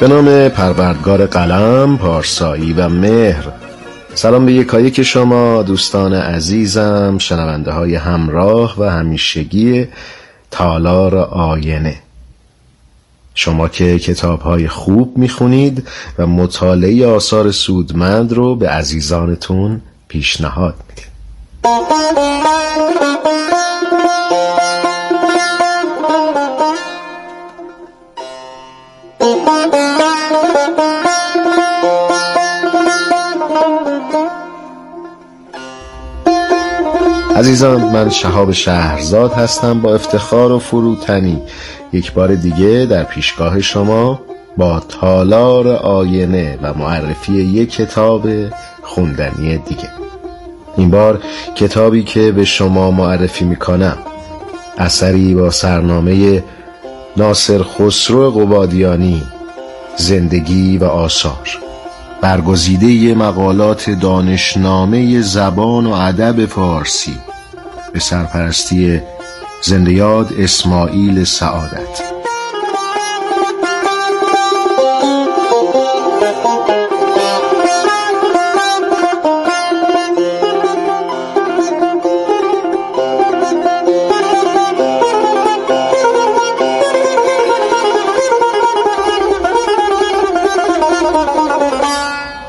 به نام پروردگار قلم، پارسایی و مهر. سلام به یکایی شما دوستان عزیزم شنونده های همراه و همیشگی تالار آینه. شما که کتاب های خوب می‌خونید و مطالعه آثار سودمند رو به عزیزانتون پیشنهاد می‌دید عزیزان من شهاب شهرزاد هستم با افتخار و فروتنی. یک بار دیگه در پیشگاه شما با تالار آینه و معرفی یک کتاب خوندنی دیگه. این بار کتابی که به شما معرفی می‌کنم. اثری با سرنامه ناصر خسرو قبادیانی زندگی و آثار. برگزیده مقالات دانشنامه زبان و ادب فارسی. به سرپرستی زندیاد اسماعیل سعادت.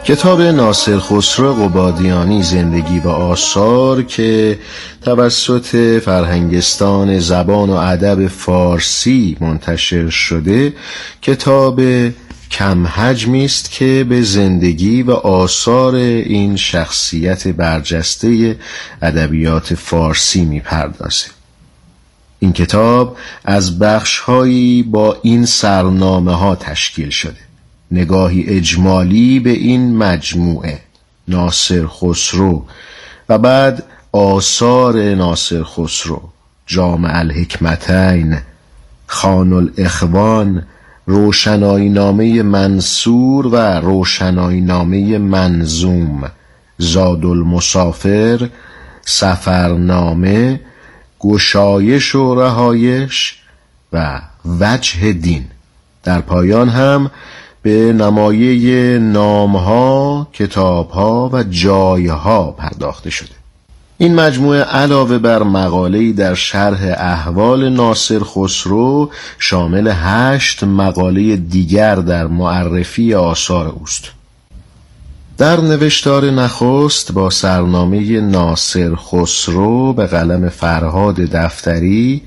کتاب ناصر خسرو قبادیانی زندگی و آثار که توسط فرهنگستان زبان و ادب فارسی منتشر شده کتاب کم حجمی است که به زندگی و آثار این شخصیت برجسته ادبیات فارسی می‌پردازه. این کتاب از بخشهایی با این سرنامه ها تشکیل شده. نگاهی اجمالی به این مجموعه ناصر خسرو و بعد آثار ناصر خسرو جامع الحکمتین خان الاخوان روشنایی نامه منصور و روشنایی نامه منظوم زاد المسافر سفرنامه گشایش و رهایش و وجه دین. در پایان هم به نمایه نامها، کتابها و جایها پرداخته شده. این مجموعه علاوه بر مقاله‌ای در شرح احوال ناصر خسرو شامل هشت مقاله دیگر در معرفی آثار اوست. در نوشتار نخست با سرنامه ناصر خسرو به قلم فرهاد دفتری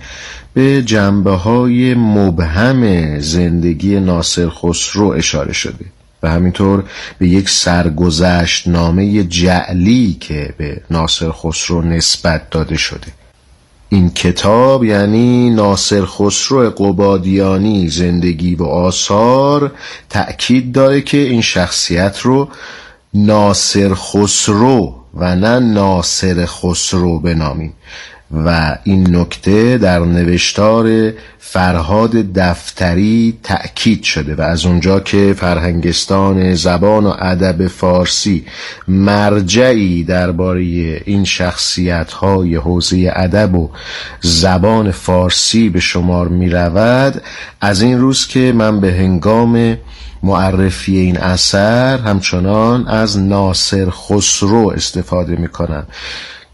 به جنبه های مبهم زندگی ناصر خسرو اشاره شده و همینطور به یک سرگذشت نامه جعلی که به ناصر خسرو نسبت داده شده. این کتاب یعنی ناصر خسرو قبادیانی زندگی و آثار تأکید داره که این شخصیت رو ناصر خسرو و نه ناصر خسرو بنامیم. و این نکته در نوشتار فرهاد دفتری تأکید شده و از اونجا که فرهنگستان زبان و ادب فارسی مرجعی درباره این شخصیت های حوزه ادب و زبان فارسی به شمار می رود از این روز که من به هنگام معرفی این اثر همچنان از ناصر خسرو استفاده می کنم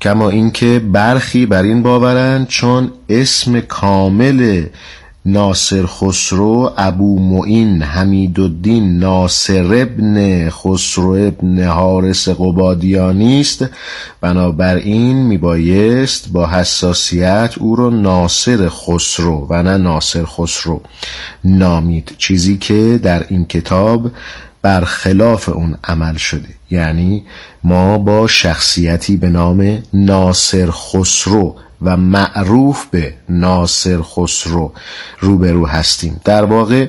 کما اینکه برخی بر این باورند چون اسم کامل ناصر خسرو ابو معین حمید الدین ناصر ابن خسرو ابن حارس قبادیانی است. بنابراین میبایست با حساسیت او را ناصر خسرو و نه ناصر خسرو نامید. چیزی که در این کتاب برخلاف اون عمل شده. یعنی ما با شخصیتی به نام ناصر خسرو و معروف به ناصر خسرو روبرو هستیم. در واقع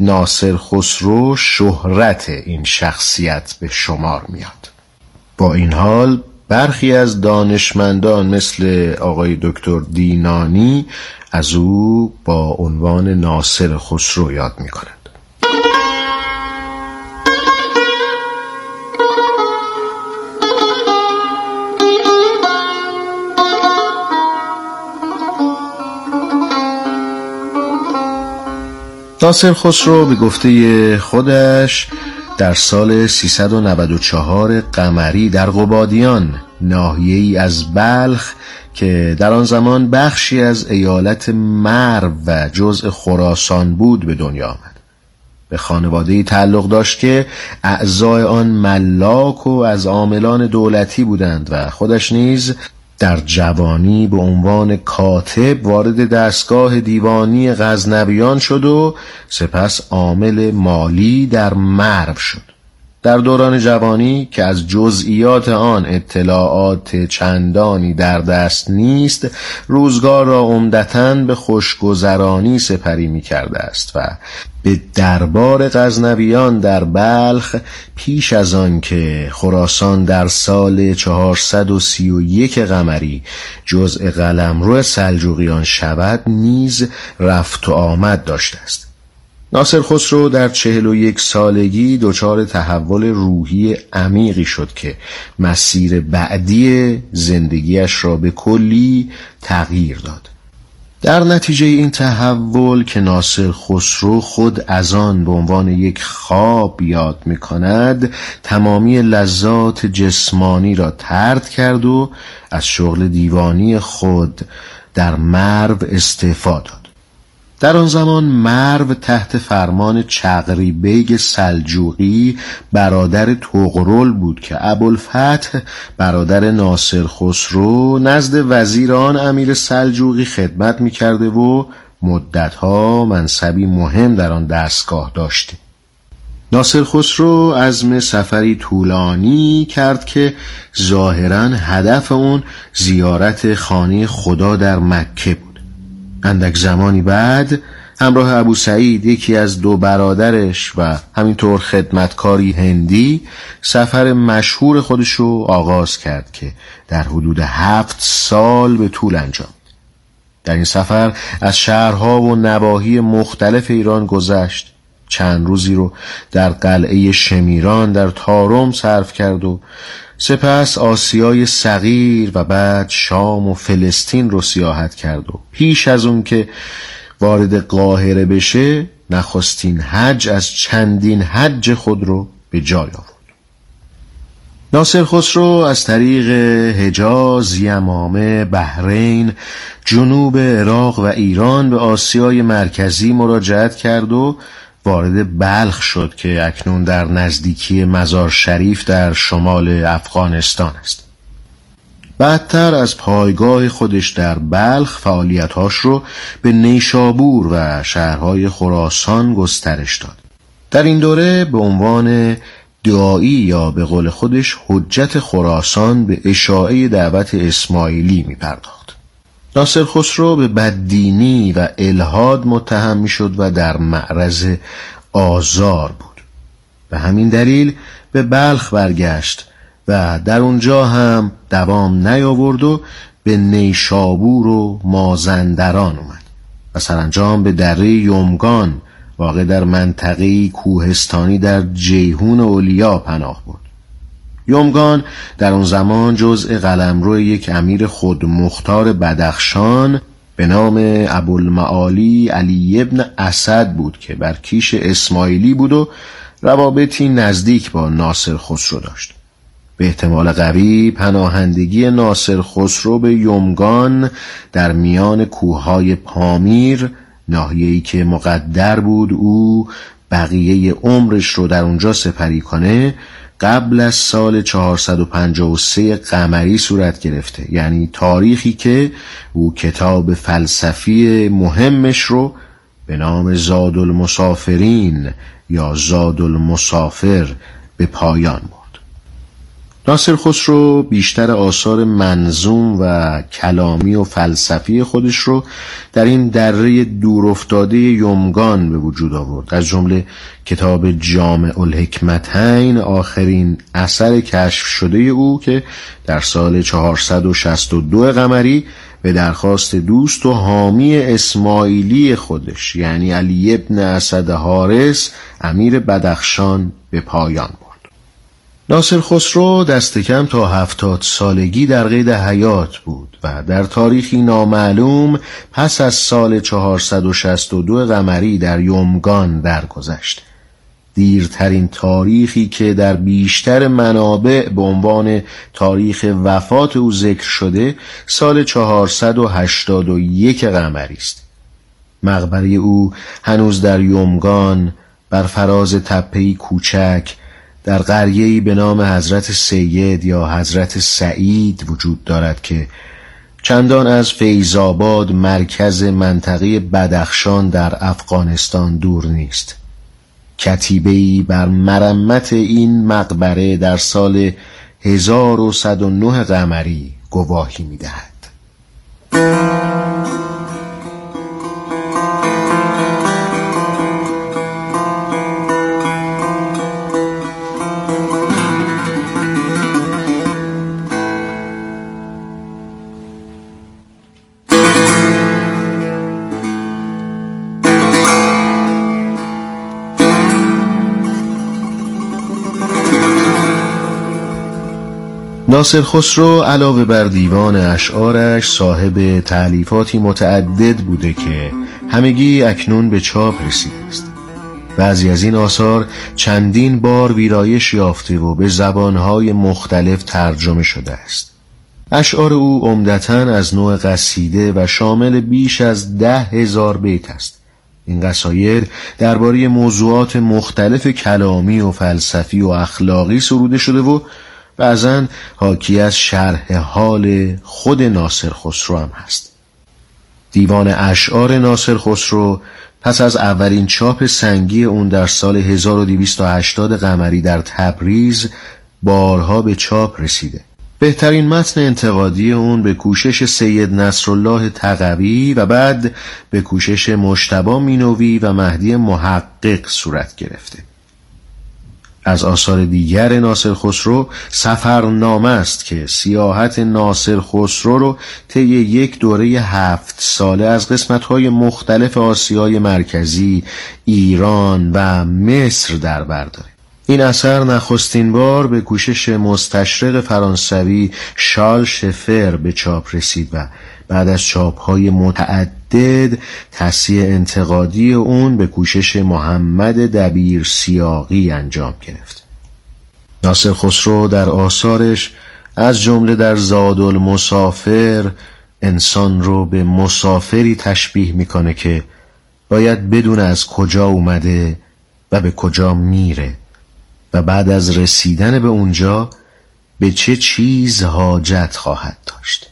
ناصر خسرو شهرت این شخصیت به شمار میاد. با این حال برخی از دانشمندان مثل آقای دکتر دینانی از او با عنوان ناصر خسرو یاد می ناصر خسرو به گفته خودش در سال 394 قمری در قبادیان ناحیه ای از بلخ که در آن زمان بخشی از ایالت مرو و جزء خراسان بود به دنیا آمد. به خانواده تعلق داشت که اعضای آن ملاک و از عاملان دولتی بودند و خودش نیز در جوانی به عنوان کاتب وارد دستگاه دیوانی غزنبیان شد و سپس عامل مالی در مرو شد. در دوران جوانی که از جزئیات آن اطلاعات چندانی در دست نیست روزگار را عمدتا به خوشگذرانی سپری می کرده است و به دربار غزنویان در بلخ پیش از آن که خراسان در سال 431 قمری جزء قلمرو سلجوقیان شود نیز رفت و آمد داشته است. ناصر خسرو در چهل و یک سالگی دچار تحول روحی عمیقی شد که مسیر بعدی زندگیش را به کلی تغییر داد. در نتیجه این تحول که ناصر خسرو خود از آن به عنوان یک خواب یاد می کند تمامی لذات جسمانی را ترد کرد و از شغل دیوانی خود در مرو استعفا داد. در آن زمان مرو تحت فرمان چغری بیگ سلجوقی برادر توغرل بود که ابوالفتح برادر ناصر خسرو نزد وزیران امیر سلجوقی خدمت می‌کرده و مدتها منصبی مهم در آن دستگاه داشته. ناصر خسرو عزم سفری طولانی کرد که ظاهرا هدف اون زیارت خانه خدا در مکه بود. اندک زمانی بعد همراه ابو سعید یکی از دو برادرش و همینطور خدمتکاری هندی سفر مشهور خودش رو آغاز کرد که در حدود هفت سال به طول انجام. در این سفر از شهرها و نواحی مختلف ایران گذشت. چند روزی رو در قلعه شمیران در تارم صرف کرد و سپس آسیای صغیر و بعد شام و فلسطین رو سیاحت کرد و پیش از اون که وارد قاهره بشه نخستین حج از چندین حج خود رو به جای آورد. ناصر خسرو از طریق حجاز، یمامه، بحرین، جنوب عراق و ایران به آسیای مرکزی مراجعت کرد و وارد بلخ شد که اکنون در نزدیکی مزار شریف در شمال افغانستان است بعدتر از پایگاه خودش در بلخ فعالیتهاش رو به نیشابور و شهرهای خراسان گسترش داد در این دوره به عنوان دعایی یا به قول خودش حجت خراسان به اشاعه دعوت اسماعیلی می پرداخت. ناصر خسرو به بددینی و الهاد متهم می شد و در معرض آزار بود. به همین دلیل به بلخ برگشت و در اونجا هم دوام نیاورد و به نیشابور و مازندران اومد و سرانجام به دره یومگان واقع در منطقه کوهستانی در جیهون اولیا پناه برد. یومگان در اون زمان جزء قلمرو یک امیر خود مختار بدخشان به نام ابوالمعالی علی ابن اسد بود که بر کیش اسماعیلی بود و روابطی نزدیک با ناصر خسرو داشت. به احتمال قوی پناهندگی ناصر خسرو به یومگان در میان کوههای پامیر ناحیه‌ای که مقدر بود او بقیه عمرش رو در اونجا سپری کنه قبل از سال 453 قمری صورت گرفته. یعنی تاریخی که او کتاب فلسفی مهمش رو به نام زاد المسافرین یا زاد المسافر به پایان برد. ناصر خسرو بیشتر آثار منظوم و کلامی و فلسفی خودش رو در این دره دورافتاده یمگان به وجود آورد. از جمله کتاب جامع الحکمتین آخرین اثر کشف شده او که در سال 462 قمری به درخواست دوست و حامی اسماعیلی خودش یعنی علی ابن اسد حارس امیر بدخشان به پایان ناصر خسرو دست کم تا هفتاد سالگی در قید حیات بود و در تاریخی نامعلوم پس از سال 462 قمری در یومگان درگذشت. دیرترین تاریخی که در بیشتر منابع به عنوان تاریخ وفات او ذکر شده سال 481 قمری است. مقبره او هنوز در یومگان بر فراز تپهی کوچک در قریه‌ای به نام حضرت سید یا حضرت سعید وجود دارد که چندان از فیضاباد مرکز منطقه بدخشان در افغانستان دور نیست کتیبه‌ای بر مرمت این مقبره در سال 1109 قمری گواهی می‌دهد. ناصر خسرو علاوه بر دیوان اشعارش صاحب تعلیفاتی متعدد بوده که همگی اکنون به چاپ رسیده است. بعضی از این آثار چندین بار ویرایش یافته و به زبانهای مختلف ترجمه شده است. اشعار او عمدتا از نوع قصیده و شامل بیش از ده هزار بیت است. این قصاید درباره موضوعات مختلف کلامی و فلسفی و اخلاقی سروده شده و بعضا حاکی از شرح حال خود ناصر خسرو هم هست. دیوان اشعار ناصر خسرو پس از اولین چاپ سنگی اون در سال 1280 قمری در تبریز بارها به چاپ رسیده. بهترین متن انتقادی اون به کوشش سید نصرالله تقوی و بعد به کوشش مشتبا مینوی و مهدی محقق صورت گرفته. از آثار دیگر ناصر خسرو سفرنامه است که سیاحت ناصر خسرو رو طی یک دوره هفت ساله از قسمتهای مختلف آسیای مرکزی، ایران و مصر در برداره. این اثر نخستین بار به کوشش مستشرق فرانسوی شال شفر به چاپ رسید و بعد از چاپهای متعدد تصیح انتقادی اون به کوشش محمد دبیر سیاقی انجام گرفت. ناصر خسرو در آثارش از جمله در زاد المسافر انسان رو به مسافری تشبیه می‌کنه که باید بدون از کجا اومده و به کجا میره. و بعد از رسیدن به اونجا به چه چیز حاجت خواهد داشت؟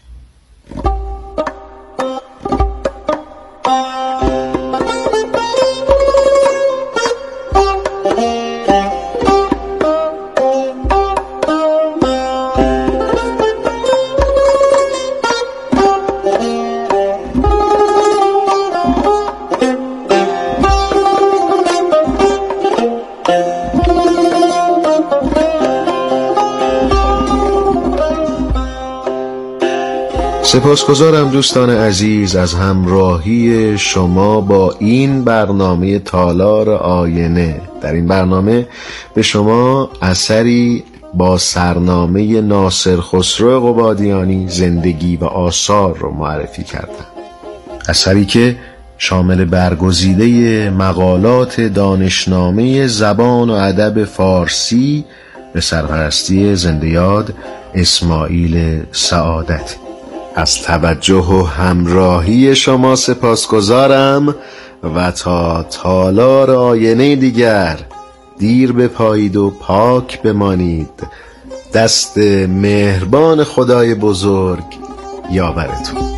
سپاسگزارم دوستان عزیز از همراهی شما با این برنامه تالار آینه. در این برنامه به شما اثری با سرنامه ناصر خسرو قبادیانی زندگی و آثار رو معرفی کردم. اثری که شامل برگزیده مقالات دانشنامه زبان و ادب فارسی به سرپرستی زندیاد اسماعیل سعادت. از توجه و همراهی شما سپاسگزارم و تا تالار آینه دیگر دیر بپایید و پاک بمانید. دست مهربان خدای بزرگ یاورتون.